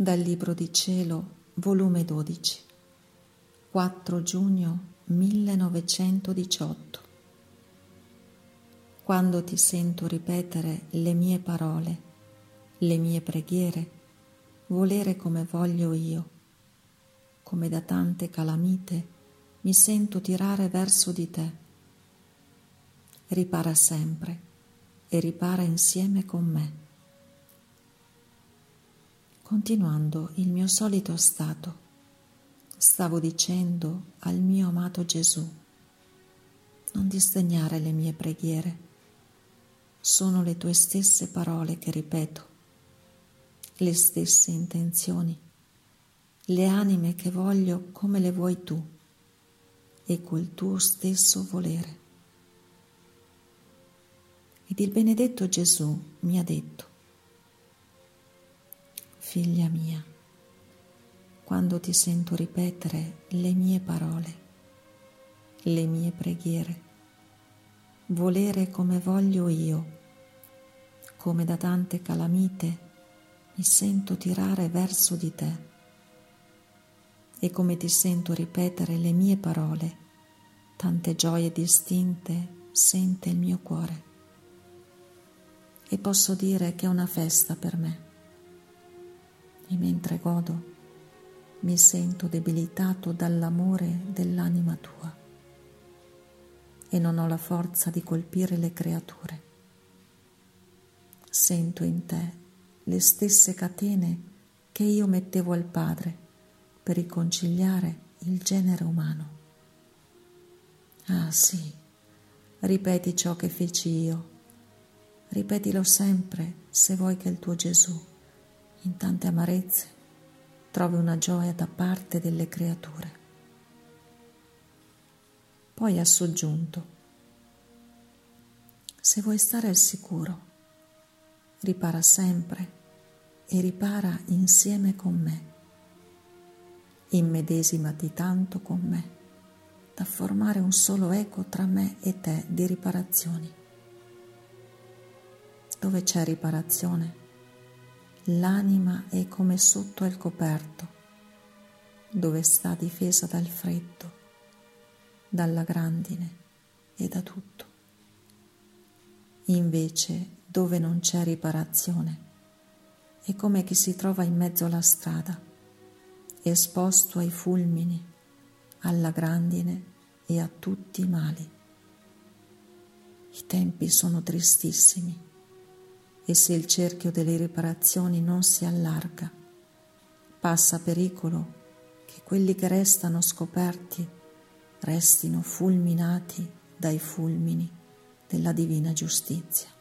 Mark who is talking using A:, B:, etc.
A: Dal Libro di Cielo, volume 12, 4 giugno 1918. Quando ti sento ripetere le mie parole, le mie preghiere, volere come voglio io, come da tante calamite mi sento tirare verso di te. Ripara sempre e ripara insieme con me continuando il mio solito stato. Stavo dicendo al mio amato Gesù, non disdegnare le mie preghiere, sono le tue stesse parole che ripeto, le stesse intenzioni, le anime che voglio come le vuoi tu e col tuo stesso volere. Ed il benedetto Gesù mi ha detto, figlia mia, quando ti sento ripetere le mie parole, le mie preghiere, volere come voglio io, come da tante calamite mi sento tirare verso di te. E come ti sento ripetere le mie parole, tante gioie distinte sente il mio cuore. E posso dire che è una festa per me e mentre godo mi sento debilitato dall'amore dell'anima tua e non ho la forza di colpire le creature. Sento in te le stesse catene che io mettevo al Padre per riconciliare il genere umano. Ah sì, ripeti ciò che feci io, ripetilo sempre se vuoi che il tuo Gesù in tante amarezze trovi una gioia da parte delle creature. Poi ha soggiunto, se vuoi stare al sicuro, ripara sempre e ripara insieme con me. Immedesimati tanto con me da formare un solo eco tra me e te di riparazioni. Dove c'è riparazione, l'anima è come sotto al coperto, dove sta difesa dal freddo, dalla grandine e da tutto. Invece, dove non c'è riparazione, è come chi si trova in mezzo alla strada, esposto ai fulmini, alla grandine e a tutti i mali. I tempi sono tristissimi e se il cerchio delle riparazioni non si allarga, passa pericolo che quelli che restano scoperti restino fulminati dai fulmini della divina giustizia.